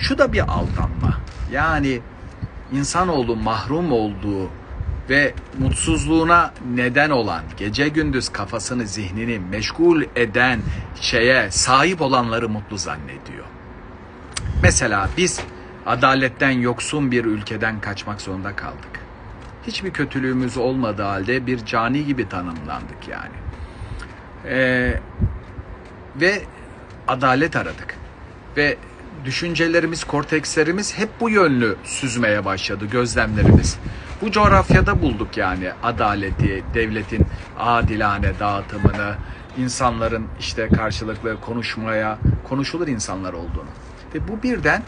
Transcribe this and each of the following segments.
şu da bir aldanma. Yani insanoğlu mahrum olduğu ve mutsuzluğuna neden olan, gece gündüz kafasını, zihnini meşgul eden şeye sahip olanları mutlu zannediyor. Mesela biz adaletten yoksun bir ülkeden kaçmak zorunda kaldık. Hiçbir kötülüğümüz olmadığı halde bir cani gibi tanımlandık yani. Ee, ve adalet aradık. Ve düşüncelerimiz, kortekslerimiz hep bu yönlü süzmeye başladı, gözlemlerimiz. Bu coğrafyada bulduk yani adaleti, devletin adilane dağıtımını, insanların işte karşılıklı konuşmaya, konuşulur insanlar olduğunu. Ve bu birden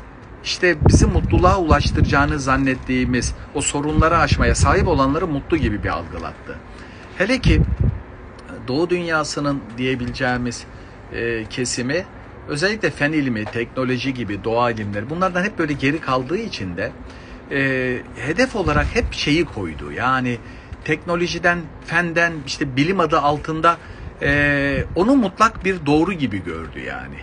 işte bizi mutluluğa ulaştıracağını zannettiğimiz o sorunları aşmaya sahip olanları mutlu gibi bir algılattı. Hele ki Doğu dünyasının diyebileceğimiz e, kesimi özellikle fen ilmi, teknoloji gibi doğa ilimleri bunlardan hep böyle geri kaldığı için de e, hedef olarak hep şeyi koydu. Yani teknolojiden, fenden, işte bilim adı altında e, onu mutlak bir doğru gibi gördü yani.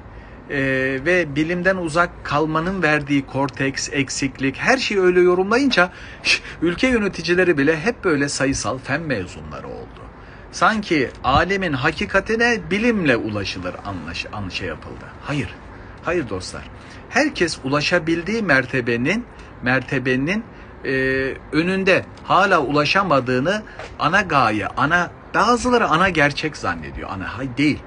E, ve bilimden uzak kalmanın verdiği korteks, eksiklik her şeyi öyle yorumlayınca ülke yöneticileri bile hep böyle sayısal fen mezunları oldu. Sanki alemin hakikatine bilimle ulaşılır anlaş, an şey yapıldı. Hayır. Hayır dostlar. Herkes ulaşabildiği mertebenin mertebenin e, önünde hala ulaşamadığını ana gaye, ana bazıları ana gerçek zannediyor. Ana hay değil.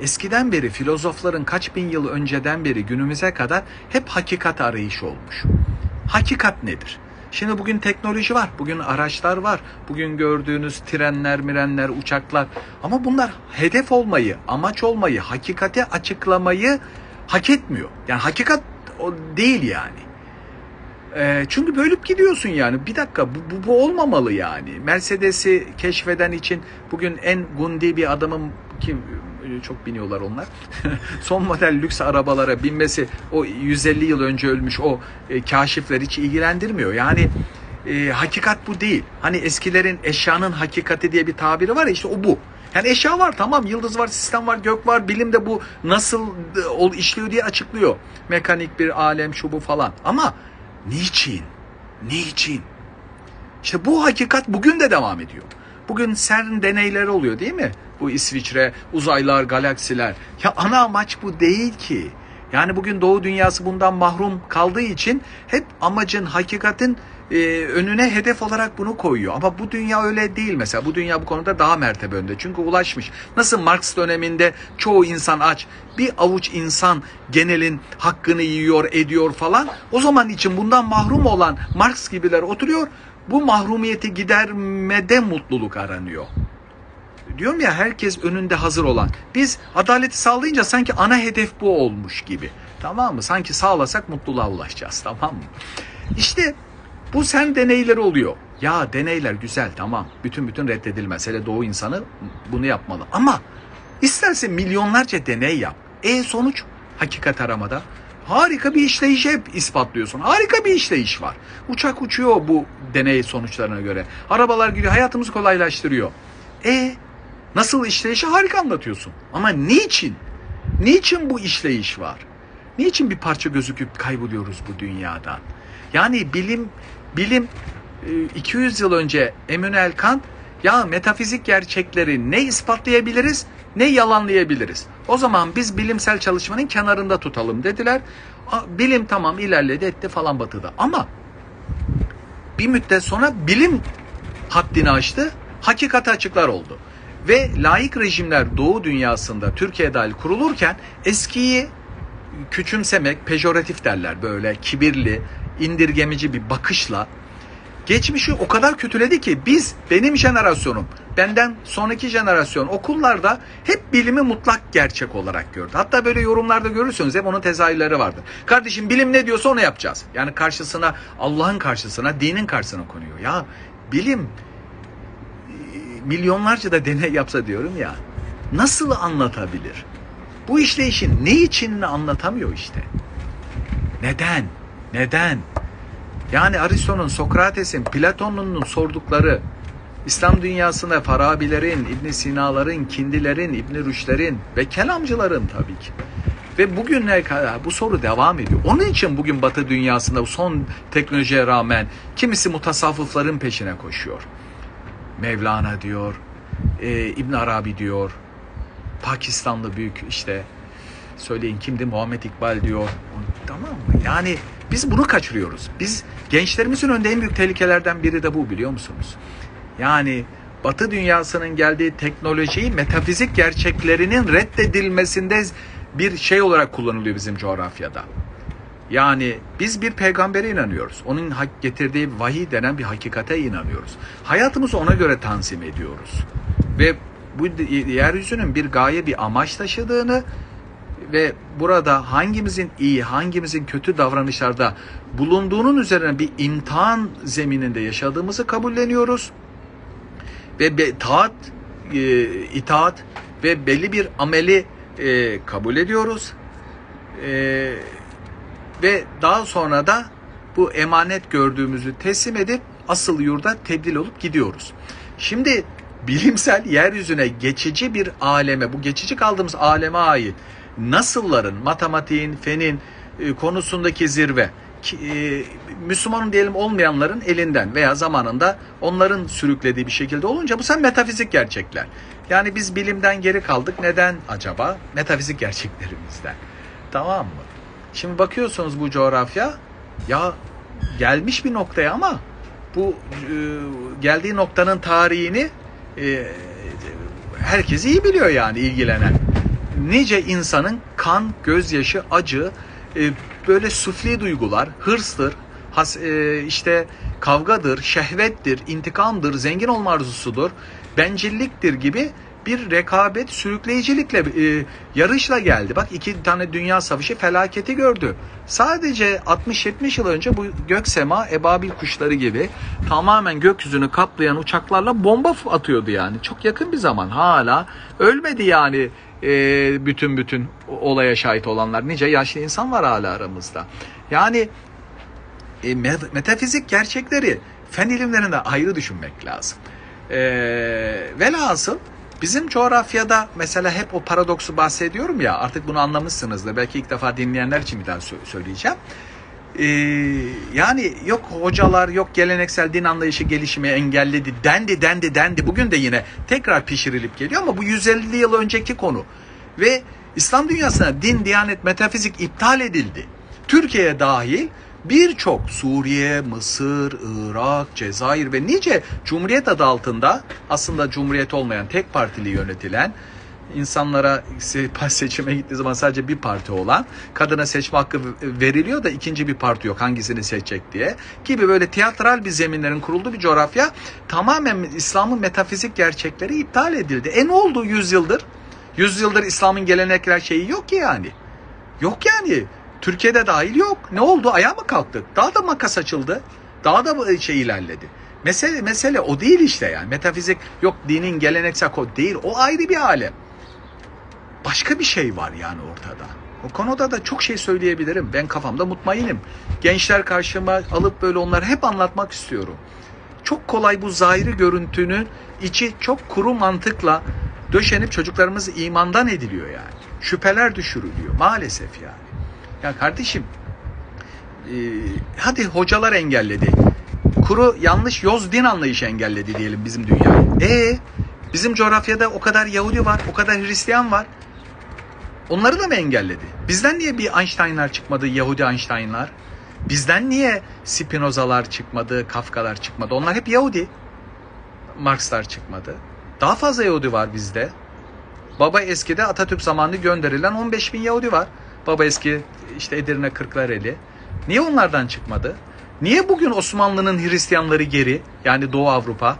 Eskiden beri filozofların kaç bin yıl önceden beri günümüze kadar hep hakikat arayışı olmuş. Hakikat nedir? Şimdi bugün teknoloji var, bugün araçlar var, bugün gördüğünüz trenler, mirenler, uçaklar. Ama bunlar hedef olmayı, amaç olmayı, hakikati açıklamayı hak etmiyor. Yani hakikat o değil yani. E, çünkü bölüp gidiyorsun yani. Bir dakika bu, bu, bu olmamalı yani. Mercedes'i keşfeden için bugün en gundi bir adamın ki çok biniyorlar onlar. Son model lüks arabalara binmesi o 150 yıl önce ölmüş o e, kaşifler hiç ilgilendirmiyor. Yani e, hakikat bu değil. Hani eskilerin eşyanın hakikati diye bir tabiri var ya işte o bu. Yani eşya var tamam yıldız var sistem var gök var bilim de bu nasıl e, işliyor diye açıklıyor. Mekanik bir alem şu bu falan ama niçin? Niçin? İşte bu hakikat bugün de devam ediyor. Bugün CERN deneyleri oluyor değil mi? Bu İsviçre, uzaylar, galaksiler. Ya ana amaç bu değil ki. Yani bugün Doğu dünyası bundan mahrum kaldığı için hep amacın, hakikatin e, önüne hedef olarak bunu koyuyor. Ama bu dünya öyle değil mesela. Bu dünya bu konuda daha mertebe önde. Çünkü ulaşmış. Nasıl Marx döneminde çoğu insan aç. Bir avuç insan genelin hakkını yiyor, ediyor falan. O zaman için bundan mahrum olan Marx gibiler oturuyor. Bu mahrumiyeti gidermede mutluluk aranıyor. Diyorum ya herkes önünde hazır olan. Biz adaleti sağlayınca sanki ana hedef bu olmuş gibi. Tamam mı? Sanki sağlasak mutluluğa ulaşacağız. Tamam mı? İşte bu sen deneyleri oluyor. Ya deneyler güzel tamam. Bütün bütün reddedilmez. Hele doğu insanı bunu yapmalı. Ama isterse milyonlarca deney yap. E sonuç hakikat aramada. Harika bir işleyiş hep ispatlıyorsun. Harika bir işleyiş var. Uçak uçuyor bu deney sonuçlarına göre. Arabalar gidiyor hayatımızı kolaylaştırıyor. E nasıl işleyişi harika anlatıyorsun. Ama niçin? Niçin bu işleyiş var? Niçin bir parça gözüküp kayboluyoruz bu dünyadan? Yani bilim bilim 200 yıl önce Emmanuel Kant ya metafizik gerçekleri ne ispatlayabiliriz ne yalanlayabiliriz. O zaman biz bilimsel çalışmanın kenarında tutalım dediler. Bilim tamam ilerledi etti falan batıda. Ama bir müddet sonra bilim haddini aştı. Hakikati açıklar oldu. Ve layık rejimler Doğu dünyasında Türkiye dahil kurulurken eskiyi küçümsemek, pejoratif derler böyle kibirli, indirgemici bir bakışla geçmişi o kadar kötüledi ki biz, benim jenerasyonum, benden sonraki jenerasyon okullarda hep bilimi mutlak gerçek olarak gördü. Hatta böyle yorumlarda görürsünüz hep onun tezahürleri vardır. Kardeşim bilim ne diyorsa onu yapacağız. Yani karşısına, Allah'ın karşısına, dinin karşısına konuyor. Ya bilim milyonlarca da deney yapsa diyorum ya nasıl anlatabilir? Bu işleyişin ne içinini anlatamıyor işte. Neden? Neden? Yani Aristo'nun, Sokrates'in, Platon'un sordukları İslam dünyasında Farabilerin, İbn Sina'ların, Kindilerin, İbn Rüşd'lerin ve kelamcıların tabii ki Ve bugüne kadar bu soru devam ediyor. Onun için bugün Batı dünyasında son teknolojiye rağmen kimisi mutasavvıfların peşine koşuyor. Mevlana diyor, e, İbn Arabi diyor, Pakistanlı büyük işte söyleyin kimdi Muhammed İkbal diyor. Tamam mı? Yani biz bunu kaçırıyoruz. Biz gençlerimizin önünde en büyük tehlikelerden biri de bu biliyor musunuz? Yani Batı dünyasının geldiği teknolojiyi metafizik gerçeklerinin reddedilmesinde bir şey olarak kullanılıyor bizim coğrafyada. Yani biz bir peygambere inanıyoruz. Onun getirdiği vahiy denen bir hakikate inanıyoruz. Hayatımızı ona göre tanzim ediyoruz. Ve bu yeryüzünün bir gaye, bir amaç taşıdığını ve burada hangimizin iyi, hangimizin kötü davranışlarda bulunduğunun üzerine bir imtihan zemininde yaşadığımızı kabulleniyoruz. Ve taat, e, itaat ve belli bir ameli e, kabul ediyoruz. E, ve daha sonra da bu emanet gördüğümüzü teslim edip asıl yurda tebdil olup gidiyoruz. Şimdi bilimsel yeryüzüne geçici bir aleme, bu geçici kaldığımız aleme ait nasılların, matematiğin, fenin e, konusundaki zirve, e, Müslümanın diyelim olmayanların elinden veya zamanında onların sürüklediği bir şekilde olunca bu sen metafizik gerçekler. Yani biz bilimden geri kaldık. Neden acaba? Metafizik gerçeklerimizden. Tamam mı? Şimdi bakıyorsunuz bu coğrafya ya gelmiş bir noktaya ama bu e, geldiği noktanın tarihini e, herkes iyi biliyor yani ilgilenen. Nice insanın kan, gözyaşı, acı, e, böyle sufli duygular, hırstır, has, e, işte kavgadır, şehvettir, intikamdır, zengin olma arzusudur, bencilliktir gibi bir rekabet sürükleyicilikle e, yarışla geldi. Bak iki tane dünya savaşı felaketi gördü. Sadece 60-70 yıl önce bu gök sema ebabil kuşları gibi tamamen gökyüzünü kaplayan uçaklarla bomba atıyordu yani. Çok yakın bir zaman hala ölmedi yani e, bütün bütün olaya şahit olanlar. Nice yaşlı insan var hala aramızda. Yani e, metafizik gerçekleri fen ilimlerinde ayrı düşünmek lazım. E, velhasıl Bizim coğrafyada mesela hep o paradoksu bahsediyorum ya artık bunu anlamışsınızdır. Belki ilk defa dinleyenler için bir daha söyleyeceğim. Ee, yani yok hocalar yok geleneksel din anlayışı gelişimi engelledi dendi dendi dendi bugün de yine tekrar pişirilip geliyor ama bu 150 yıl önceki konu ve İslam dünyasına din, diyanet, metafizik iptal edildi. Türkiye dahil birçok Suriye, Mısır, Irak, Cezayir ve nice Cumhuriyet adı altında aslında Cumhuriyet olmayan tek partili yönetilen insanlara seçime gittiği zaman sadece bir parti olan kadına seçme hakkı veriliyor da ikinci bir parti yok hangisini seçecek diye gibi böyle tiyatral bir zeminlerin kurulduğu bir coğrafya tamamen İslam'ın metafizik gerçekleri iptal edildi. E ne oldu yüzyıldır? Yüzyıldır İslam'ın gelenekler şeyi yok ki yani. Yok yani. Türkiye'de dahil yok. Ne oldu? Ayağa mı kalktık? Daha da makas açıldı. Daha da şey ilerledi. Mesele, mesele o değil işte yani. Metafizik yok dinin geleneksel kod değil. O ayrı bir alem. Başka bir şey var yani ortada. O konuda da çok şey söyleyebilirim. Ben kafamda mutmainim. Gençler karşıma alıp böyle onları hep anlatmak istiyorum. Çok kolay bu zahiri görüntünün içi çok kuru mantıkla döşenip çocuklarımız imandan ediliyor yani. Şüpheler düşürülüyor maalesef yani. Ya kardeşim e, hadi hocalar engelledi. Kuru yanlış yoz din anlayışı engelledi diyelim bizim dünyayı. E bizim coğrafyada o kadar Yahudi var, o kadar Hristiyan var. Onları da mı engelledi? Bizden niye bir Einsteinlar çıkmadı, Yahudi Einsteinlar? Bizden niye Spinozalar çıkmadı, Kafkalar çıkmadı? Onlar hep Yahudi. Marxlar çıkmadı. Daha fazla Yahudi var bizde. Baba eskide Atatürk zamanında gönderilen 15 bin Yahudi var. Baba eski işte Edirne Kırklareli. Niye onlardan çıkmadı? Niye bugün Osmanlı'nın Hristiyanları geri? Yani Doğu Avrupa,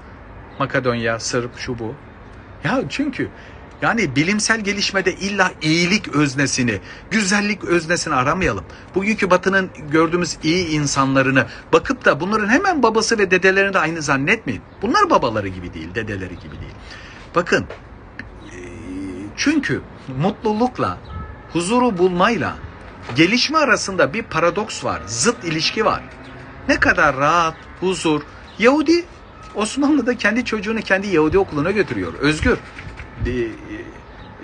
Makedonya, Sırp, şu bu. Ya çünkü yani bilimsel gelişmede illa iyilik öznesini, güzellik öznesini aramayalım. Bugünkü batının gördüğümüz iyi insanlarını bakıp da bunların hemen babası ve dedelerini de aynı zannetmeyin. Bunlar babaları gibi değil, dedeleri gibi değil. Bakın çünkü mutlulukla, huzuru bulmayla gelişme arasında bir paradoks var, zıt ilişki var. Ne kadar rahat, huzur. Yahudi Osmanlı'da kendi çocuğunu kendi Yahudi okuluna götürüyor. Özgür.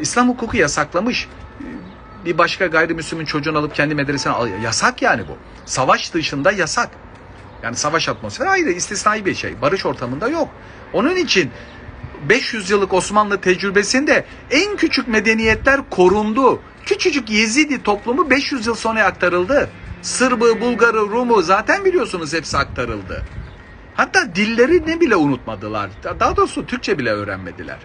İslam hukuku yasaklamış. bir başka gayrimüslimin çocuğunu alıp kendi medresene al. Yasak yani bu. Savaş dışında yasak. Yani savaş atmosferi ayrı, istisnai bir şey. Barış ortamında yok. Onun için 500 yıllık Osmanlı tecrübesinde en küçük medeniyetler korundu. Küçücük Yezidi toplumu 500 yıl sonra aktarıldı. Sırbı, Bulgarı, Rumu zaten biliyorsunuz hepsi aktarıldı. Hatta dilleri ne bile unutmadılar. Daha doğrusu Türkçe bile öğrenmediler.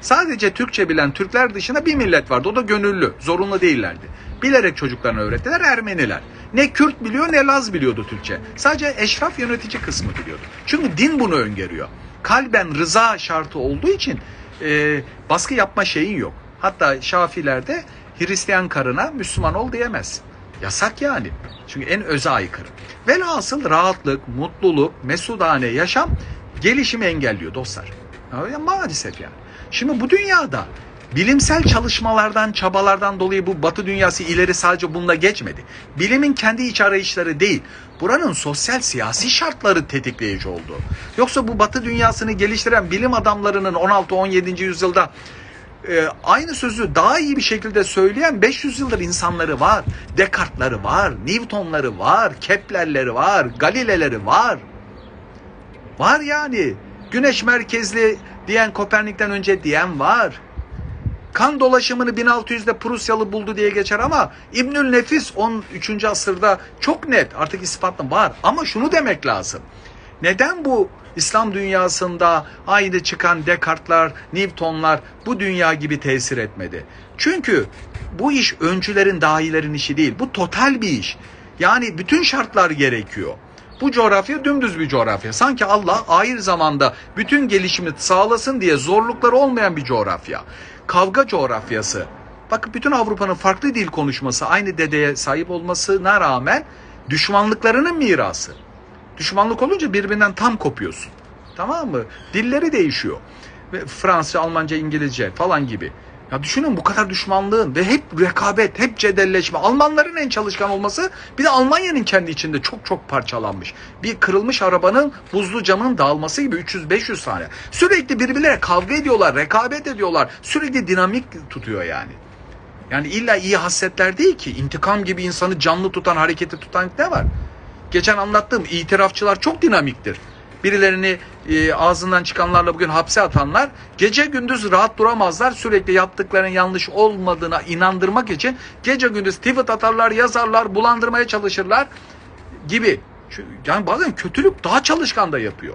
Sadece Türkçe bilen Türkler dışında bir millet vardı. O da gönüllü, zorunlu değillerdi. Bilerek çocuklarına öğrettiler Ermeniler. Ne Kürt biliyor ne Laz biliyordu Türkçe. Sadece eşraf yönetici kısmı biliyordu. Çünkü din bunu öngörüyor. Kalben rıza şartı olduğu için e, baskı yapma şeyin yok. Hatta Şafilerde Hristiyan karına Müslüman ol diyemez. Yasak yani. Çünkü en öze aykırı. Velhasıl rahatlık, mutluluk, mesudane yaşam gelişimi engelliyor dostlar. Ya, maalesef yani. Şimdi bu dünyada bilimsel çalışmalardan, çabalardan dolayı bu batı dünyası ileri sadece bununla geçmedi. Bilimin kendi iç arayışları değil, buranın sosyal siyasi şartları tetikleyici oldu. Yoksa bu batı dünyasını geliştiren bilim adamlarının 16-17. yüzyılda e, aynı sözü daha iyi bir şekilde söyleyen 500 yıldır insanları var. Descartes'ları var, Newton'ları var, Kepler'leri var, Galile'leri var. Var yani. Güneş merkezli diyen Kopernik'ten önce diyen var. Kan dolaşımını 1600'de Prusyalı buldu diye geçer ama İbnül Nefis 13. asırda çok net artık ispatlı var. Ama şunu demek lazım. Neden bu İslam dünyasında aynı çıkan Descartes'lar, Newton'lar bu dünya gibi tesir etmedi? Çünkü bu iş öncülerin, dahilerin işi değil. Bu total bir iş. Yani bütün şartlar gerekiyor. Bu coğrafya dümdüz bir coğrafya. Sanki Allah aynı zamanda bütün gelişimi sağlasın diye zorlukları olmayan bir coğrafya. Kavga coğrafyası. Bakın bütün Avrupa'nın farklı dil konuşması, aynı dedeye sahip olmasına rağmen düşmanlıklarının mirası. Düşmanlık olunca birbirinden tam kopuyorsun. Tamam mı? Dilleri değişiyor. Ve Fransızca, Almanca, İngilizce falan gibi. Ya düşünün bu kadar düşmanlığın ve hep rekabet, hep cedelleşme. Almanların en çalışkan olması bir de Almanya'nın kendi içinde çok çok parçalanmış. Bir kırılmış arabanın buzlu camın dağılması gibi 300-500 tane. Sürekli birbirleriyle kavga ediyorlar, rekabet ediyorlar. Sürekli dinamik tutuyor yani. Yani illa iyi hasletler değil ki. İntikam gibi insanı canlı tutan, hareketi tutan ne var? Geçen anlattığım itirafçılar çok dinamiktir birilerini e, ağzından çıkanlarla bugün hapse atanlar gece gündüz rahat duramazlar. Sürekli yaptıklarının yanlış olmadığına inandırmak için gece gündüz tweet atarlar, yazarlar, bulandırmaya çalışırlar gibi. Yani bazen kötülük daha çalışkan da yapıyor.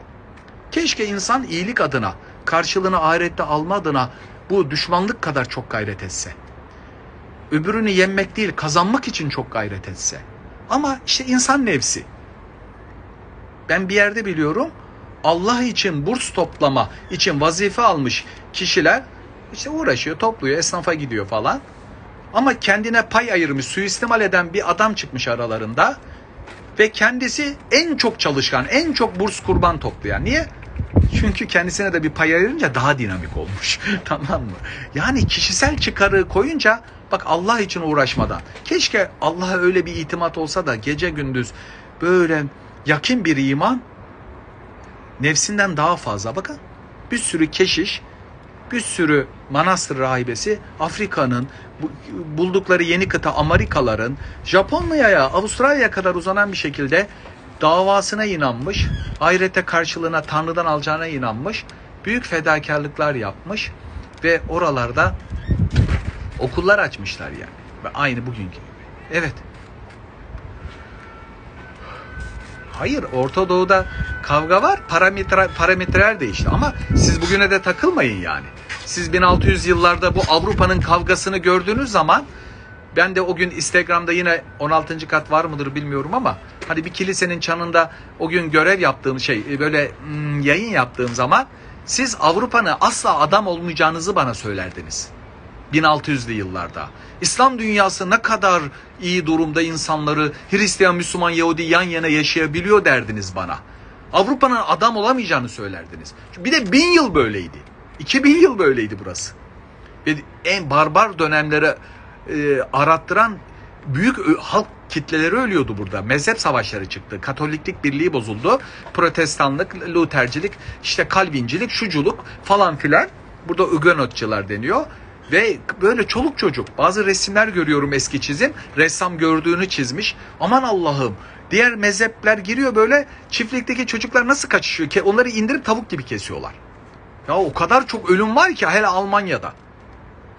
Keşke insan iyilik adına, karşılığını ahirette alma adına bu düşmanlık kadar çok gayret etse. Öbürünü yenmek değil, kazanmak için çok gayret etse. Ama işte insan nefsi. Ben bir yerde biliyorum Allah için burs toplama için vazife almış kişiler işte uğraşıyor, topluyor, esnafa gidiyor falan. Ama kendine pay ayırmış, suistimal eden bir adam çıkmış aralarında ve kendisi en çok çalışkan, en çok burs kurban toplayan. Niye? Çünkü kendisine de bir pay ayırınca daha dinamik olmuş. tamam mı? Yani kişisel çıkarı koyunca bak Allah için uğraşmadan. Keşke Allah'a öyle bir itimat olsa da gece gündüz böyle yakin bir iman nefsinden daha fazla. Bakın bir sürü keşiş, bir sürü manastır rahibesi Afrika'nın buldukları yeni kıta Amerikaların Japonya'ya, Avustralya'ya kadar uzanan bir şekilde davasına inanmış, ahirete karşılığına Tanrı'dan alacağına inanmış, büyük fedakarlıklar yapmış ve oralarda okullar açmışlar yani. Ve aynı bugünkü gibi. Evet. Hayır Orta Doğu'da kavga var parametre, parametreler değişti ama siz bugüne de takılmayın yani. Siz 1600 yıllarda bu Avrupa'nın kavgasını gördüğünüz zaman ben de o gün Instagram'da yine 16. kat var mıdır bilmiyorum ama hani bir kilisenin çanında o gün görev yaptığım şey e, böyle hmm, yayın yaptığım zaman siz Avrupa'nın asla adam olmayacağınızı bana söylerdiniz. 1600'lü yıllarda. İslam dünyası ne kadar iyi durumda insanları Hristiyan, Müslüman, Yahudi yan yana yaşayabiliyor derdiniz bana. Avrupa'nın adam olamayacağını söylerdiniz. Bir de bin yıl böyleydi. 2000 yıl böyleydi burası. Ve en barbar dönemlere e, arattıran büyük halk kitleleri ölüyordu burada. Mezhep savaşları çıktı. Katoliklik birliği bozuldu. Protestanlık, Lutercilik, işte Kalvincilik, şuculuk falan filan. Burada Hugenotçılar deniyor. Ve böyle çoluk çocuk bazı resimler görüyorum eski çizim. Ressam gördüğünü çizmiş. Aman Allah'ım. Diğer mezhepler giriyor böyle çiftlikteki çocuklar nasıl kaçışıyor onları indirip tavuk gibi kesiyorlar. Ya o kadar çok ölüm var ki hele Almanya'da.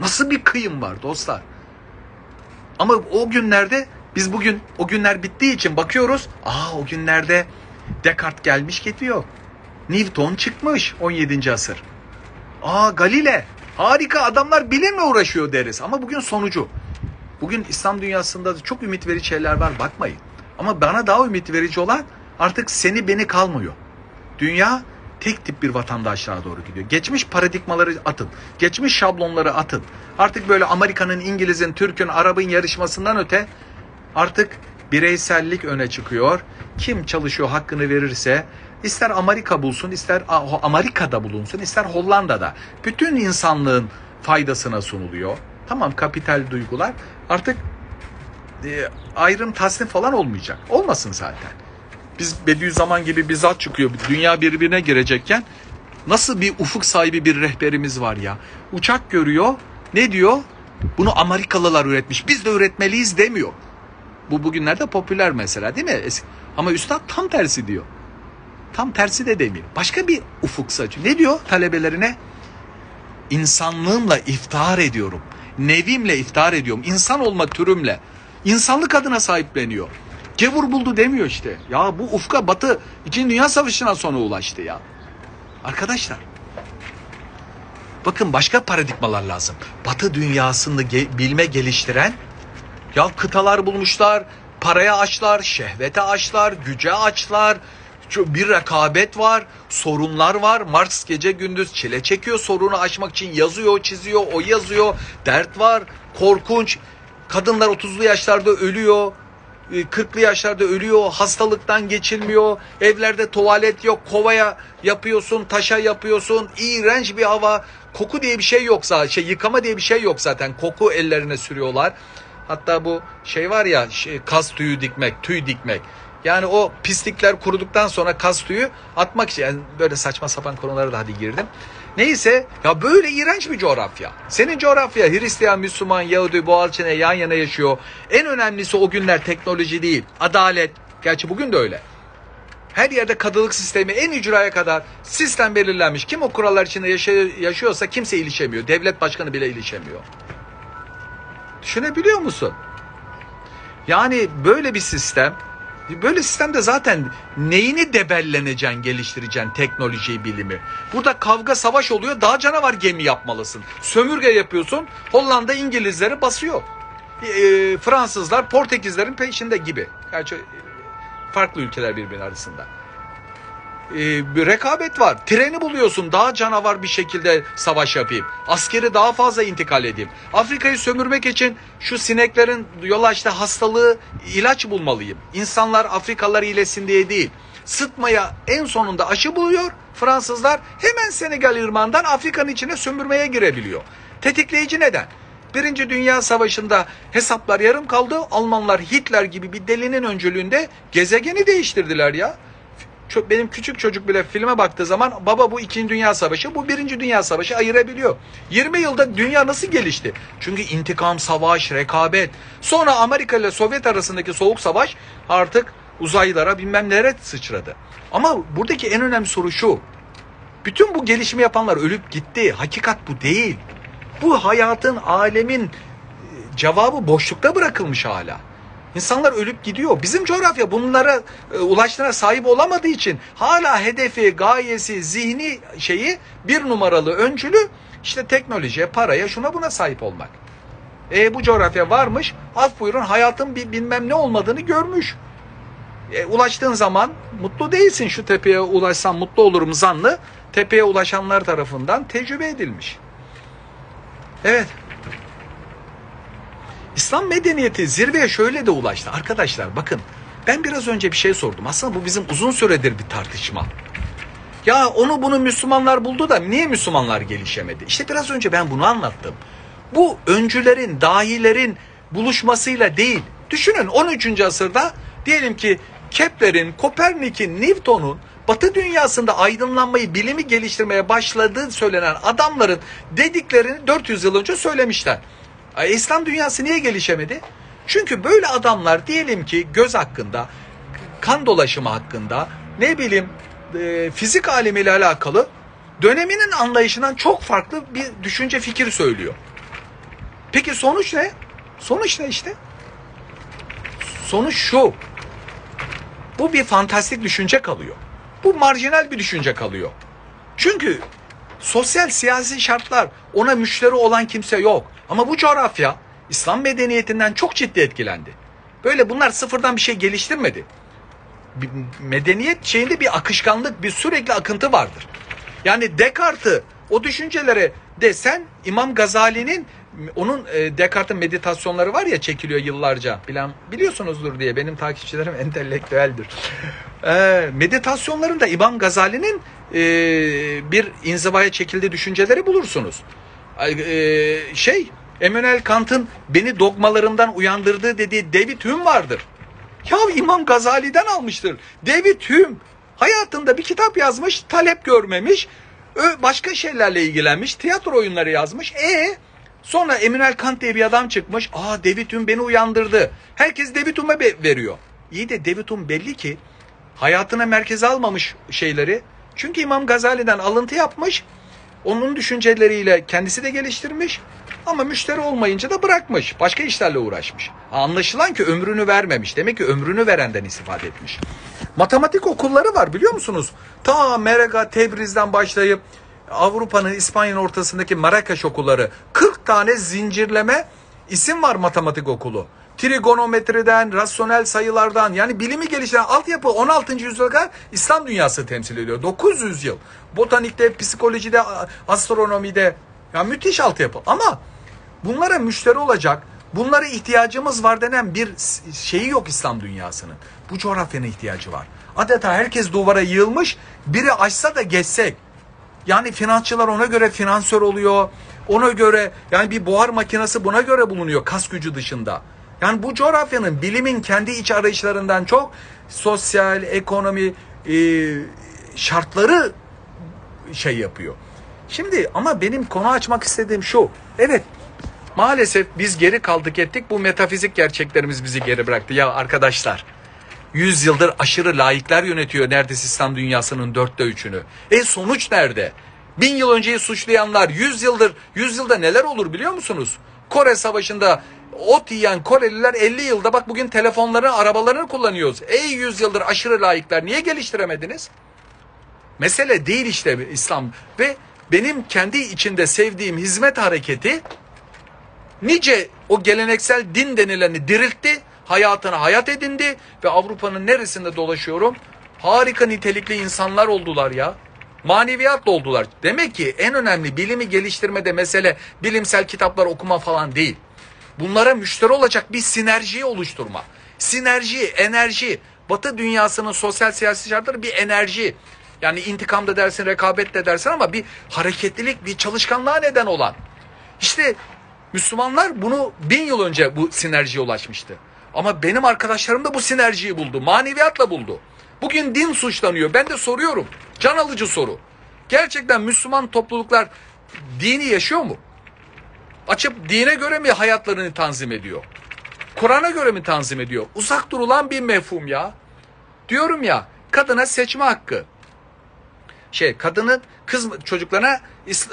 Nasıl bir kıyım var dostlar. Ama o günlerde biz bugün o günler bittiği için bakıyoruz. Aa o günlerde Descartes gelmiş gidiyor. Newton çıkmış 17. asır. Aa Galile harika adamlar bilimle uğraşıyor deriz. Ama bugün sonucu. Bugün İslam dünyasında da çok ümit verici şeyler var bakmayın. Ama bana daha ümit verici olan artık seni beni kalmıyor. Dünya tek tip bir vatandaşlığa doğru gidiyor. Geçmiş paradigmaları atın. Geçmiş şablonları atın. Artık böyle Amerika'nın, İngiliz'in, Türk'ün, Arap'ın yarışmasından öte artık bireysellik öne çıkıyor. Kim çalışıyor hakkını verirse ister Amerika bulsun, ister Amerika'da bulunsun, ister Hollanda'da. Bütün insanlığın faydasına sunuluyor. Tamam kapital duygular artık e, ayrım tasnif falan olmayacak. Olmasın zaten. Biz Bediüzzaman gibi bir zat çıkıyor. Dünya birbirine girecekken nasıl bir ufuk sahibi bir rehberimiz var ya. Uçak görüyor. Ne diyor? Bunu Amerikalılar üretmiş. Biz de üretmeliyiz demiyor. Bu bugünlerde popüler mesela değil mi? Ama üstad tam tersi diyor. Tam tersi de demiyor. Başka bir ufuk saçıyor. Ne diyor talebelerine? İnsanlığımla iftihar ediyorum. Nevimle iftihar ediyorum. İnsan olma türümle. İnsanlık adına sahipleniyor. Cevur buldu demiyor işte. Ya bu ufka batı 2. Dünya Savaşı'na sonra ulaştı ya. Arkadaşlar bakın başka paradigmalar lazım. Batı dünyasını ge- bilme geliştiren ya kıtalar bulmuşlar, paraya açlar, şehvete açlar, güce açlar. Bir rekabet var, sorunlar var. Marx gece gündüz çile çekiyor sorunu aşmak için yazıyor, çiziyor, o yazıyor. Dert var, korkunç. Kadınlar 30'lu yaşlarda ölüyor. 40'lı yaşlarda ölüyor, hastalıktan geçilmiyor, evlerde tuvalet yok, kovaya yapıyorsun, taşa yapıyorsun, iğrenç bir hava, koku diye bir şey yok zaten, şey yıkama diye bir şey yok zaten, koku ellerine sürüyorlar. Hatta bu şey var ya, şey, kas tüyü dikmek, tüy dikmek. Yani o pislikler kuruduktan sonra kas tüyü atmak için, yani böyle saçma sapan konulara da hadi girdim. Neyse ya böyle iğrenç bir coğrafya. Senin coğrafya Hristiyan, Müslüman, Yahudi, Boğalçine yan yana yaşıyor. En önemlisi o günler teknoloji değil, adalet. Gerçi bugün de öyle. Her yerde kadılık sistemi en ücraya kadar sistem belirlenmiş. Kim o kurallar içinde yaşıyorsa kimse ilişemiyor. Devlet başkanı bile ilişemiyor. Düşünebiliyor musun? Yani böyle bir sistem Böyle sistemde zaten neyini debelleneceksin, geliştireceksin teknolojiyi, bilimi. Burada kavga, savaş oluyor. Daha canavar gemi yapmalısın. Sömürge yapıyorsun. Hollanda İngilizleri basıyor. E, Fransızlar Portekizlerin peşinde gibi. Gerçi farklı ülkeler birbirinin arasında e, rekabet var. Treni buluyorsun daha canavar bir şekilde savaş yapayım. Askeri daha fazla intikal edeyim. Afrika'yı sömürmek için şu sineklerin yol açtığı hastalığı ilaç bulmalıyım. İnsanlar Afrikalılar iyileşsin diye değil. Sıtmaya en sonunda aşı buluyor. Fransızlar hemen Senegal İrman'dan Afrika'nın içine sömürmeye girebiliyor. Tetikleyici neden? Birinci Dünya Savaşı'nda hesaplar yarım kaldı. Almanlar Hitler gibi bir delinin öncülüğünde gezegeni değiştirdiler ya benim küçük çocuk bile filme baktığı zaman baba bu 2. Dünya Savaşı, bu 1. Dünya Savaşı ayırabiliyor. 20 yılda dünya nasıl gelişti? Çünkü intikam, savaş, rekabet. Sonra Amerika ile Sovyet arasındaki soğuk savaş artık uzaylara bilmem nereye sıçradı. Ama buradaki en önemli soru şu. Bütün bu gelişimi yapanlar ölüp gitti. Hakikat bu değil. Bu hayatın, alemin e, cevabı boşlukta bırakılmış hala. İnsanlar ölüp gidiyor. Bizim coğrafya bunlara e, ulaştığına sahip olamadığı için hala hedefi, gayesi, zihni şeyi bir numaralı öncülü işte teknolojiye, paraya, şuna buna sahip olmak. E bu coğrafya varmış. Af buyurun hayatın bir bilmem ne olmadığını görmüş. E, ulaştığın zaman mutlu değilsin. Şu tepeye ulaşsam mutlu olurum zanlı. Tepeye ulaşanlar tarafından tecrübe edilmiş. Evet. İslam medeniyeti zirveye şöyle de ulaştı. Arkadaşlar bakın ben biraz önce bir şey sordum. Aslında bu bizim uzun süredir bir tartışma. Ya onu bunu Müslümanlar buldu da niye Müslümanlar gelişemedi? İşte biraz önce ben bunu anlattım. Bu öncülerin, dahilerin buluşmasıyla değil. Düşünün 13. asırda diyelim ki Kepler'in, Kopernik'in, Newton'un Batı dünyasında aydınlanmayı, bilimi geliştirmeye başladığı söylenen adamların dediklerini 400 yıl önce söylemişler. E, İslam dünyası niye gelişemedi? Çünkü böyle adamlar diyelim ki göz hakkında, kan dolaşımı hakkında, ne bileyim e, fizik alemiyle alakalı döneminin anlayışından çok farklı bir düşünce fikir söylüyor. Peki sonuç ne? Sonuç ne işte? Sonuç şu. Bu bir fantastik düşünce kalıyor. Bu marjinal bir düşünce kalıyor. Çünkü sosyal siyasi şartlar ona müşteri olan kimse yok. Ama bu coğrafya İslam medeniyetinden çok ciddi etkilendi. Böyle bunlar sıfırdan bir şey geliştirmedi. Bir medeniyet şeyinde bir akışkanlık, bir sürekli akıntı vardır. Yani Descartes'ı o düşüncelere de sen İmam Gazali'nin onun e, Descartes'in meditasyonları var ya çekiliyor yıllarca. Bilen biliyorsunuzdur diye benim takipçilerim entelektüeldir. E, meditasyonlarında İmam Gazali'nin e, bir inzivaya çekildiği düşünceleri bulursunuz. E, şey Emmanuel Kant'ın beni dogmalarımdan uyandırdığı dediği David Hume vardır. Ya İmam Gazali'den almıştır. David Hume hayatında bir kitap yazmış, talep görmemiş, başka şeylerle ilgilenmiş, tiyatro oyunları yazmış. E sonra Emmanuel Kant diye bir adam çıkmış. Aa David Hume beni uyandırdı. Herkes David Hume'a veriyor. İyi de David Hume belli ki hayatına merkeze almamış şeyleri. Çünkü İmam Gazali'den alıntı yapmış. Onun düşünceleriyle kendisi de geliştirmiş. Ama müşteri olmayınca da bırakmış. Başka işlerle uğraşmış. Anlaşılan ki ömrünü vermemiş. Demek ki ömrünü verenden istifade etmiş. Matematik okulları var biliyor musunuz? Ta Merega, Tebriz'den başlayıp Avrupa'nın İspanya'nın ortasındaki Marrakeş okulları 40 tane zincirleme isim var matematik okulu. Trigonometriden, rasyonel sayılardan yani bilimi geliştiren altyapı 16. yüzyıla kadar İslam dünyası temsil ediyor. 900 yıl. Botanikte, psikolojide, astronomide ya müthiş altyapı ama bunlara müşteri olacak, bunlara ihtiyacımız var denen bir şeyi yok İslam dünyasının. Bu coğrafyanın ihtiyacı var. Adeta herkes duvara yığılmış, biri açsa da geçsek. Yani finansçılar ona göre finansör oluyor. Ona göre yani bir buhar makinesi buna göre bulunuyor kas gücü dışında. Yani bu coğrafyanın bilimin kendi iç arayışlarından çok sosyal, ekonomi e, şartları şey yapıyor. Şimdi ama benim konu açmak istediğim şu. Evet maalesef biz geri kaldık ettik. Bu metafizik gerçeklerimiz bizi geri bıraktı. Ya arkadaşlar 100 yıldır aşırı laikler yönetiyor neredeyse İslam dünyasının dörtte üçünü. E sonuç nerede? Bin yıl önceyi suçlayanlar 100 yıldır, 100 yılda neler olur biliyor musunuz? Kore Savaşı'nda ot yiyen Koreliler 50 yılda bak bugün telefonları, arabalarını kullanıyoruz. Ey 100 yıldır aşırı laikler niye geliştiremediniz? Mesele değil işte İslam ve benim kendi içinde sevdiğim hizmet hareketi nice o geleneksel din denileni diriltti, hayatını hayat edindi ve Avrupa'nın neresinde dolaşıyorum? Harika nitelikli insanlar oldular ya. Maneviyatla oldular. Demek ki en önemli bilimi geliştirmede mesele bilimsel kitaplar okuma falan değil. Bunlara müşteri olacak bir sinerjiyi oluşturma. Sinerji, enerji. Batı dünyasının sosyal siyasi şartları bir enerji. Yani intikam da dersin, rekabet de dersin ama bir hareketlilik, bir çalışkanlığa neden olan. İşte Müslümanlar bunu bin yıl önce bu sinerjiye ulaşmıştı. Ama benim arkadaşlarım da bu sinerjiyi buldu. Maneviyatla buldu. Bugün din suçlanıyor. Ben de soruyorum. Can alıcı soru. Gerçekten Müslüman topluluklar dini yaşıyor mu? Açıp dine göre mi hayatlarını tanzim ediyor? Kur'an'a göre mi tanzim ediyor? Uzak durulan bir mefhum ya. Diyorum ya kadına seçme hakkı şey kadının kız çocuklarına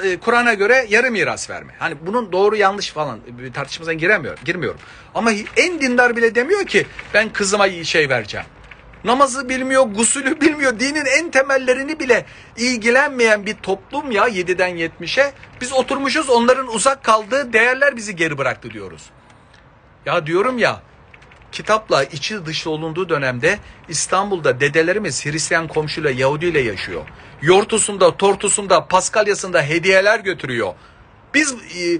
e, Kur'an'a göre yarı miras verme. Hani bunun doğru yanlış falan bir giremiyor, girmiyorum. Ama en dindar bile demiyor ki ben kızıma şey vereceğim. Namazı bilmiyor, gusülü bilmiyor. Dinin en temellerini bile ilgilenmeyen bir toplum ya 7'den 70'e. Biz oturmuşuz onların uzak kaldığı değerler bizi geri bıraktı diyoruz. Ya diyorum ya kitapla içi dışlı olunduğu dönemde İstanbul'da dedelerimiz Hristiyan komşuyla Yahudi ile yaşıyor. Yortusunda, tortusunda, paskalyasında hediyeler götürüyor. Biz e,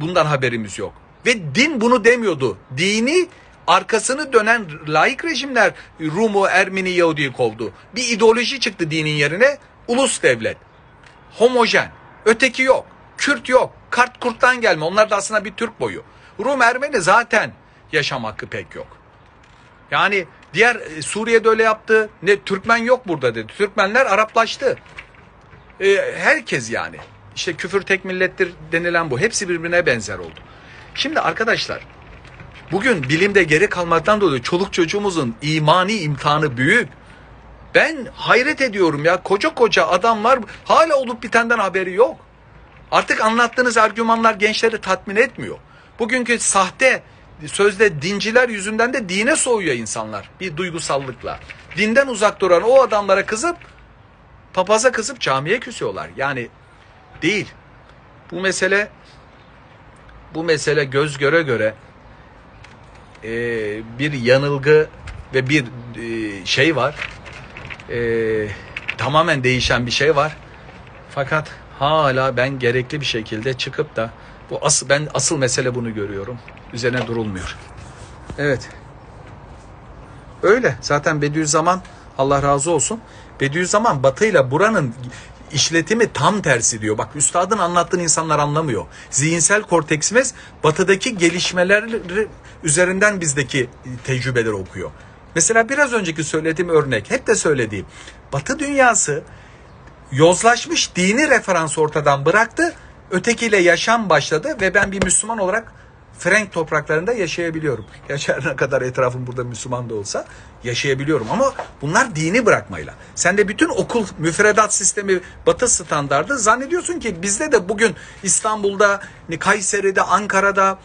bundan haberimiz yok. Ve din bunu demiyordu. Dini arkasını dönen laik rejimler Rumu, Ermeni, Yahudi'yi kovdu. Bir ideoloji çıktı dinin yerine. Ulus devlet. Homojen. Öteki yok. Kürt yok. Kart kurttan gelme. Onlar da aslında bir Türk boyu. Rum Ermeni zaten yaşam hakkı pek yok. Yani Diğer e, Suriye'de öyle yaptı. Ne Türkmen yok burada dedi. Türkmenler Araplaştı. E, herkes yani. İşte küfür tek millettir denilen bu. Hepsi birbirine benzer oldu. Şimdi arkadaşlar bugün bilimde geri kalmaktan dolayı çoluk çocuğumuzun imani imtihanı büyük. Ben hayret ediyorum ya koca koca adamlar hala olup bitenden haberi yok. Artık anlattığınız argümanlar gençleri tatmin etmiyor. Bugünkü sahte sözde dinciler yüzünden de dine soğuyor insanlar bir duygusallıkla. Dinden uzak duran o adamlara kızıp papaza kızıp camiye küsüyorlar. Yani değil. Bu mesele bu mesele göz göre göre e, bir yanılgı ve bir e, şey var. E, tamamen değişen bir şey var. Fakat hala ben gerekli bir şekilde çıkıp da bu asıl ben asıl mesele bunu görüyorum. Üzerine durulmuyor. Evet. Öyle. Zaten Bediüzzaman Allah razı olsun. Bediüzzaman batıyla buranın işletimi tam tersi diyor. Bak üstadın anlattığın insanlar anlamıyor. Zihinsel korteksimiz batıdaki gelişmeler üzerinden bizdeki tecrübeleri okuyor. Mesela biraz önceki söylediğim örnek, hep de söylediğim. Batı dünyası yozlaşmış dini referans ortadan bıraktı. Ötekiyle yaşam başladı ve ben bir Müslüman olarak Frank topraklarında yaşayabiliyorum. Ne kadar etrafım burada Müslüman da olsa yaşayabiliyorum. Ama bunlar dini bırakmayla. Sen de bütün okul müfredat sistemi batı standardı zannediyorsun ki bizde de bugün İstanbul'da, Kayseri'de, Ankara'da,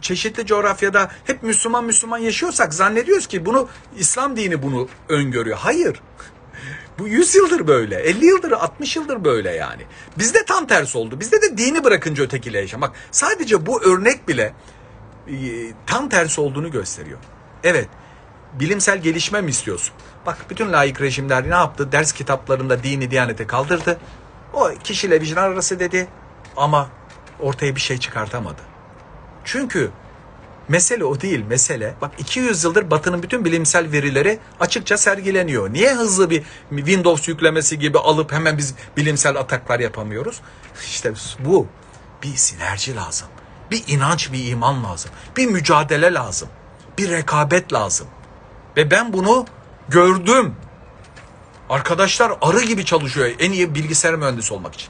çeşitli coğrafyada hep Müslüman Müslüman yaşıyorsak zannediyoruz ki bunu İslam dini bunu öngörüyor. Hayır. Bu 100 yıldır böyle. 50 yıldır, 60 yıldır böyle yani. Bizde tam tersi oldu. Bizde de dini bırakınca ötekiyle yaşamak. Sadece bu örnek bile e, tam tersi olduğunu gösteriyor. Evet. Bilimsel gelişme mi istiyorsun? Bak bütün layık rejimler ne yaptı? Ders kitaplarında dini diyanete kaldırdı. O kişiyle vicdan arası dedi ama ortaya bir şey çıkartamadı. Çünkü mesele o değil mesele. Bak 200 yıldır Batı'nın bütün bilimsel verileri açıkça sergileniyor. Niye hızlı bir Windows yüklemesi gibi alıp hemen biz bilimsel ataklar yapamıyoruz? İşte bu. Bir sinerji lazım. Bir inanç, bir iman lazım. Bir mücadele lazım. Bir rekabet lazım. Ve ben bunu gördüm. Arkadaşlar arı gibi çalışıyor en iyi bilgisayar mühendisi olmak için.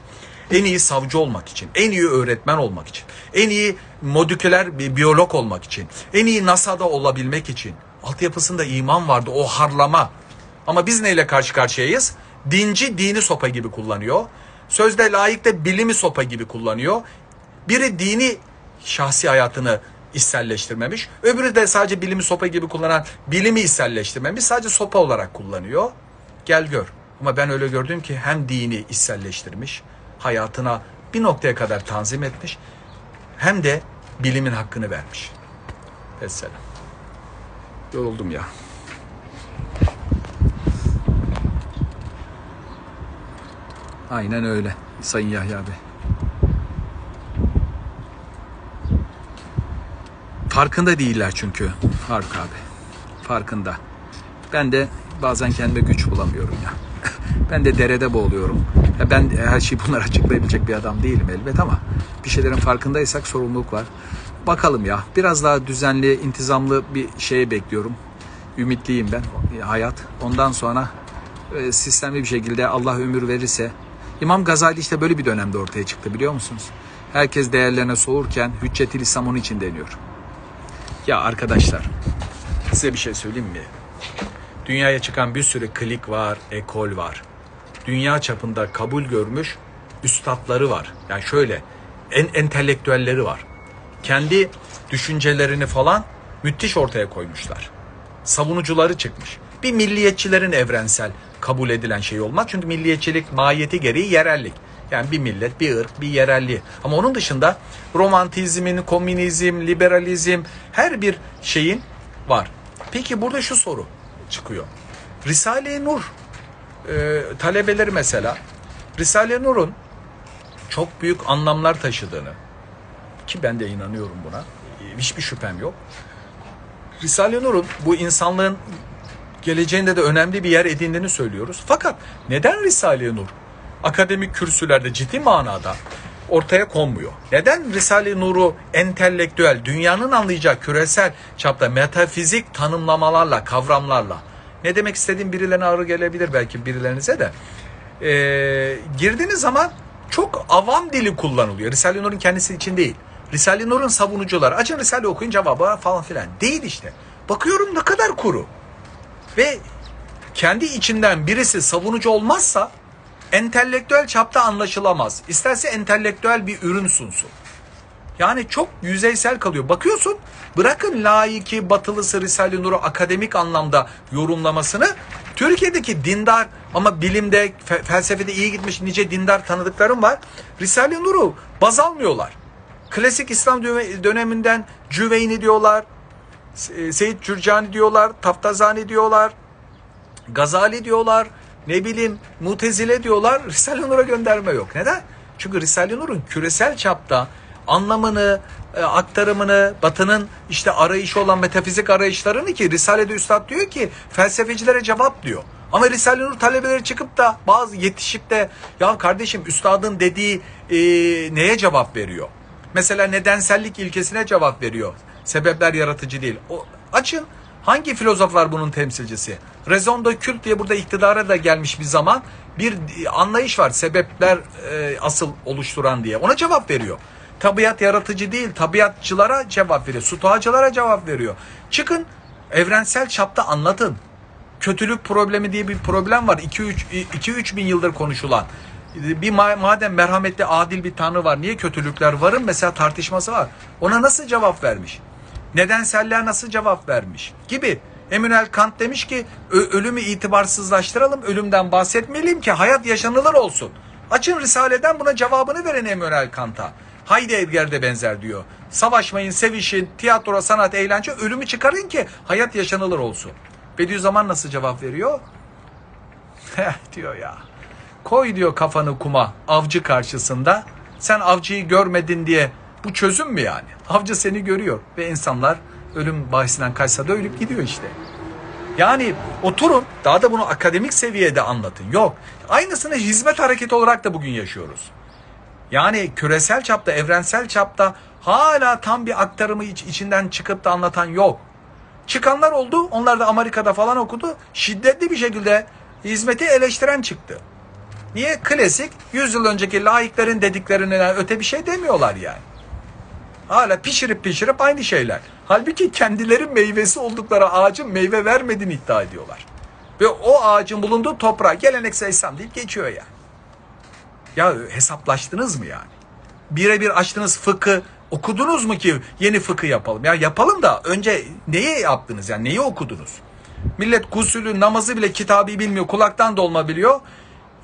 En iyi savcı olmak için, en iyi öğretmen olmak için, en iyi moleküler bir biyolog olmak için, en iyi NASA'da olabilmek için. Altyapısında iman vardı, o harlama. Ama biz neyle karşı karşıyayız? Dinci dini sopa gibi kullanıyor. Sözde layık da bilimi sopa gibi kullanıyor. Biri dini şahsi hayatını içselleştirmemiş. Öbürü de sadece bilimi sopa gibi kullanan bilimi içselleştirmemiş. Sadece sopa olarak kullanıyor. Gel gör. Ama ben öyle gördüm ki hem dini içselleştirmiş, hayatına bir noktaya kadar tanzim etmiş, hem de bilimin hakkını vermiş. Mesela. Yoruldum ya. Aynen öyle Sayın Yahya Bey. Farkında değiller çünkü Faruk abi. Farkında. Ben de bazen kendime güç bulamıyorum ya. ben de derede boğuluyorum. Ya ben her şeyi bunlar açıklayabilecek bir adam değilim elbet ama bir şeylerin farkındaysak sorumluluk var. Bakalım ya biraz daha düzenli, intizamlı bir şeye bekliyorum. Ümitliyim ben hayat. Ondan sonra e, sistemli bir şekilde Allah ömür verirse İmam Gazali işte böyle bir dönemde ortaya çıktı biliyor musunuz? Herkes değerlerine soğurken Hüccetül İslam onun için deniyor. Ya arkadaşlar size bir şey söyleyeyim mi? Dünyaya çıkan bir sürü klik var, ekol var. Dünya çapında kabul görmüş üstadları var. Yani şöyle en entelektüelleri var. Kendi düşüncelerini falan müthiş ortaya koymuşlar. Savunucuları çıkmış. Bir milliyetçilerin evrensel kabul edilen şey olmaz. Çünkü milliyetçilik mahiyeti gereği yerellik. Yani bir millet, bir ırk, bir yerelliği. Ama onun dışında romantizmin, komünizm, liberalizm her bir şeyin var. Peki burada şu soru çıkıyor. Risale-i Nur e, talebeleri mesela Risale-i Nur'un çok büyük anlamlar taşıdığını ki ben de inanıyorum buna. Hiçbir şüphem yok. Risale-i Nur'un bu insanlığın geleceğinde de önemli bir yer edindiğini söylüyoruz. Fakat neden Risale-i Nur akademik kürsülerde ciddi manada ortaya konmuyor. Neden Risale-i Nur'u entelektüel, dünyanın anlayacağı küresel çapta metafizik tanımlamalarla, kavramlarla ne demek istediğim birilerine ağır gelebilir belki birilerinize de. Ee, girdiğiniz zaman çok avam dili kullanılıyor. Risale-i Nur'un kendisi için değil. Risale-i Nur'un savunucuları. Açın Risale okuyun cevabı falan filan. Değil işte. Bakıyorum ne kadar kuru. Ve kendi içinden birisi savunucu olmazsa entelektüel çapta anlaşılamaz. İsterse entelektüel bir ürün sunsun. Yani çok yüzeysel kalıyor. Bakıyorsun bırakın laiki batılısı Risale-i Nur'u akademik anlamda yorumlamasını Türkiye'deki dindar ama bilimde fe- felsefede iyi gitmiş nice dindar tanıdıklarım var. Risale-i Nur'u baz almıyorlar. Klasik İslam döne- döneminden Cüveyni diyorlar. Se- Seyyid Cürcani diyorlar. Taftazani diyorlar. Gazali diyorlar. Ne bileyim Mutezile diyorlar. Risale-i Nur'a gönderme yok. Neden? Çünkü Risale-i Nur'un küresel çapta anlamını, e, aktarımını, batının işte arayışı olan metafizik arayışlarını ki Risale'de Üstad diyor ki felsefecilere cevap diyor. Ama Risale-i Nur talebeleri çıkıp da bazı yetişip de ya kardeşim Üstadın dediği e, neye cevap veriyor? Mesela nedensellik ilkesine cevap veriyor. Sebepler yaratıcı değil. O, açın hangi filozoflar bunun temsilcisi? De culte diye burada iktidara da gelmiş bir zaman bir anlayış var. Sebepler e, asıl oluşturan diye. Ona cevap veriyor. Tabiat yaratıcı değil, tabiatçılara cevap veriyor. Stoacılara cevap veriyor. Çıkın evrensel çapta anlatın. Kötülük problemi diye bir problem var. 2-3 bin yıldır konuşulan. Bir ma- madem merhametli, adil bir tanrı var. Niye kötülükler varın? Mesela tartışması var. Ona nasıl cevap vermiş? Nedenseller nasıl cevap vermiş? Gibi. Emmanuel Kant demiş ki "Ö- ölümü itibarsızlaştıralım, ölümden bahsetmeyelim ki hayat yaşanılır olsun. Açın Risale'den buna cevabını verin Emmanuel Kant'a. Heidegger de benzer diyor. Savaşmayın, sevişin, tiyatro, sanat, eğlence, ölümü çıkarın ki hayat yaşanılır olsun. Bediüzzaman nasıl cevap veriyor? Diyor ya. Koy diyor kafanı kuma avcı karşısında. Sen avcıyı görmedin diye bu çözüm mü yani? Avcı seni görüyor ve insanlar ölüm bahsinden kaçsa da ölüp gidiyor işte. Yani oturun daha da bunu akademik seviyede anlatın. Yok. Aynısını hizmet hareketi olarak da bugün yaşıyoruz. Yani küresel çapta, evrensel çapta hala tam bir aktarımı iç, içinden çıkıp da anlatan yok. Çıkanlar oldu. Onlar da Amerika'da falan okudu. Şiddetli bir şekilde hizmeti eleştiren çıktı. Niye? Klasik 100 yıl önceki laiklerin dediklerinden öte bir şey demiyorlar yani. Hala pişirip pişirip aynı şeyler. Halbuki kendileri meyvesi oldukları ağacın meyve vermediğini iddia ediyorlar. Ve o ağacın bulunduğu toprağa geleneksel İslam deyip geçiyor yani. Ya hesaplaştınız mı yani? Birebir açtınız fıkı okudunuz mu ki yeni fıkı yapalım? Ya yapalım da önce neyi yaptınız yani neyi okudunuz? Millet gusülü namazı bile kitabı bilmiyor kulaktan dolma biliyor.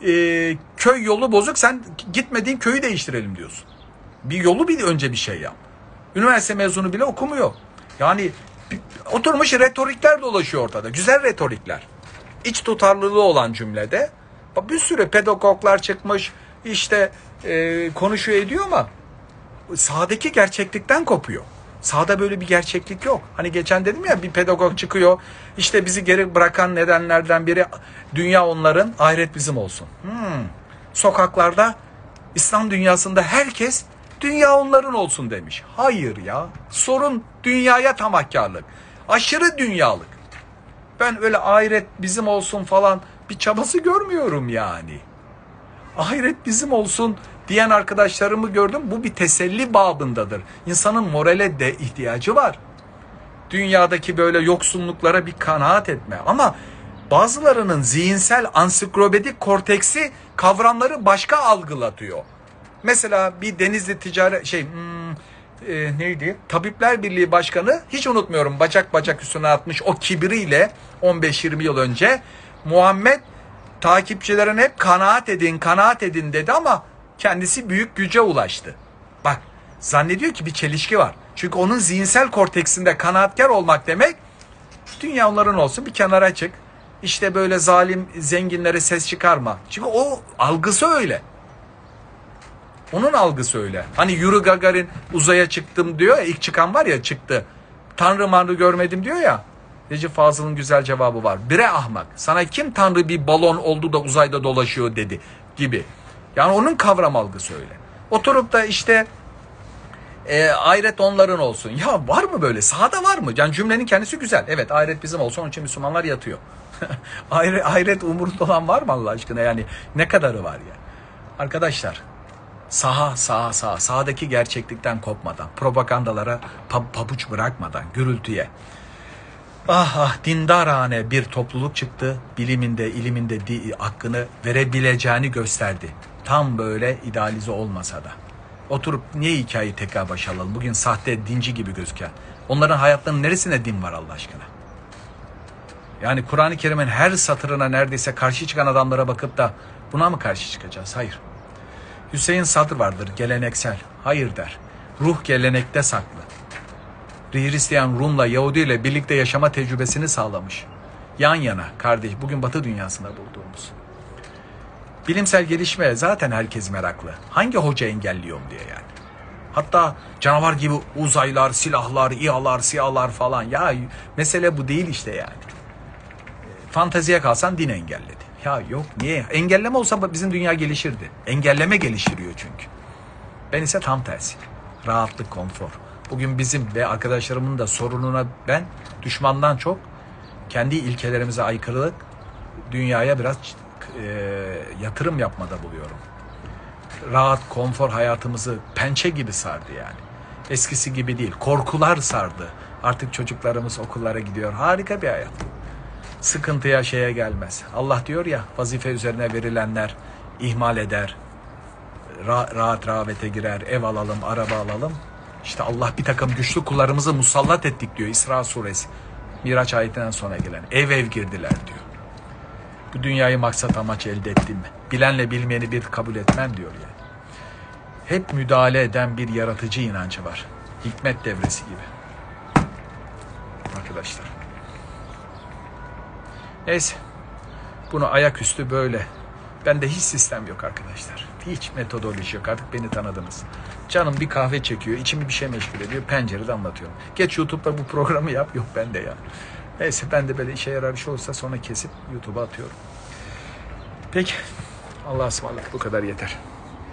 Ee, köy yolu bozuk sen gitmediğin köyü değiştirelim diyorsun. Bir yolu bir önce bir şey yap. Üniversite mezunu bile okumuyor. Yani oturmuş retorikler dolaşıyor ortada. Güzel retorikler. İç tutarlılığı olan cümlede bir sürü pedagoglar çıkmış işte e, konuşuyor ediyor ama sahadaki gerçeklikten kopuyor. Sahada böyle bir gerçeklik yok. Hani geçen dedim ya bir pedagog çıkıyor. İşte bizi geri bırakan nedenlerden biri dünya onların, ahiret bizim olsun. Hmm. Sokaklarda İslam dünyasında herkes dünya onların olsun demiş. Hayır ya. Sorun dünyaya tamahkarlık. Aşırı dünyalık. Ben öyle ahiret bizim olsun falan bir çabası görmüyorum yani. Ahiret bizim olsun diyen arkadaşlarımı gördüm. Bu bir teselli babındadır. İnsanın morale de ihtiyacı var. Dünyadaki böyle yoksunluklara bir kanaat etme. Ama bazılarının zihinsel ansiklopedik korteksi kavramları başka algılatıyor. Mesela bir Denizli ticaret şey hmm, e, neydi? Tabipler Birliği Başkanı hiç unutmuyorum bacak bacak üstüne atmış o kibiriyle 15-20 yıl önce Muhammed takipçilerine hep kanaat edin kanaat edin dedi ama kendisi büyük güce ulaştı. Bak zannediyor ki bir çelişki var. Çünkü onun zihinsel korteksinde kanaatkar olmak demek dünya onların olsun bir kenara çık. İşte böyle zalim zenginlere ses çıkarma. Çünkü o algısı öyle. Onun algısı öyle. Hani Yuri Gagarin uzaya çıktım diyor ya ilk çıkan var ya çıktı. Tanrı manrı görmedim diyor ya. Recep Fazıl'ın güzel cevabı var. Bire ahmak. Sana kim Tanrı bir balon oldu da uzayda dolaşıyor dedi gibi. Yani onun kavram algısı öyle. Oturup da işte e, ahiret onların olsun. Ya var mı böyle? Sahada var mı? Yani cümlenin kendisi güzel. Evet ahiret bizim olsun. Onun için Müslümanlar yatıyor. ahiret, ahiret umurunda olan var mı Allah aşkına? Yani ne kadarı var ya? Arkadaşlar saha saha saha sahadaki gerçeklikten kopmadan, propagandalara pa- pabuç bırakmadan, gürültüye. Ah ah dindarane bir topluluk çıktı. Biliminde, iliminde di- hakkını verebileceğini gösterdi. Tam böyle idealize olmasa da. Oturup niye hikayeyi tekrar başa alalım? Bugün sahte dinci gibi gözüken. Onların hayatlarının neresinde din var Allah aşkına? Yani Kur'an-ı Kerim'in her satırına neredeyse karşı çıkan adamlara bakıp da buna mı karşı çıkacağız? Hayır. Hüseyin Sadr vardır geleneksel. Hayır der. Ruh gelenekte saklı. Hristiyan Rum'la Yahudi ile birlikte yaşama tecrübesini sağlamış. Yan yana kardeş bugün Batı dünyasında bulduğumuz. Bilimsel gelişme zaten herkes meraklı. Hangi hoca engelliyorum diye yani. Hatta canavar gibi uzaylar, silahlar, İHA'lar, SİHA'lar falan. Ya mesele bu değil işte yani. Fanteziye kalsan din engelledi. Ya yok niye? Engelleme olsa bizim dünya gelişirdi. Engelleme geliştiriyor çünkü. Ben ise tam tersi. Rahatlık, konfor. Bugün bizim ve arkadaşlarımın da sorununa ben düşmandan çok kendi ilkelerimize aykırılık dünyaya biraz e, yatırım yapmada buluyorum. Rahat, konfor hayatımızı pençe gibi sardı yani. Eskisi gibi değil. Korkular sardı. Artık çocuklarımız okullara gidiyor. Harika bir hayat sıkıntıya şeye gelmez. Allah diyor ya vazife üzerine verilenler ihmal eder. Ra- rahat rağbete girer. Ev alalım, araba alalım. İşte Allah bir takım güçlü kullarımızı musallat ettik diyor İsra suresi. Miraç ayetinden sonra gelen. Ev ev girdiler diyor. Bu dünyayı maksat amaç elde ettin mi? Bilenle bilmeyeni bir kabul etmem diyor yani. Hep müdahale eden bir yaratıcı inancı var. Hikmet devresi gibi. Arkadaşlar. Neyse. Bunu ayaküstü böyle. Bende hiç sistem yok arkadaşlar. Hiç metodoloji yok. Artık beni tanıdınız. Canım bir kahve çekiyor. içimi bir şey meşgul ediyor. Pencerede anlatıyorum. Geç YouTube'da bu programı yap. Yok bende ya. Neyse ben de böyle işe yarar bir şey olursa sonra kesip YouTube'a atıyorum. Peki. Allah'a ısmarladık. Bu kadar yeter.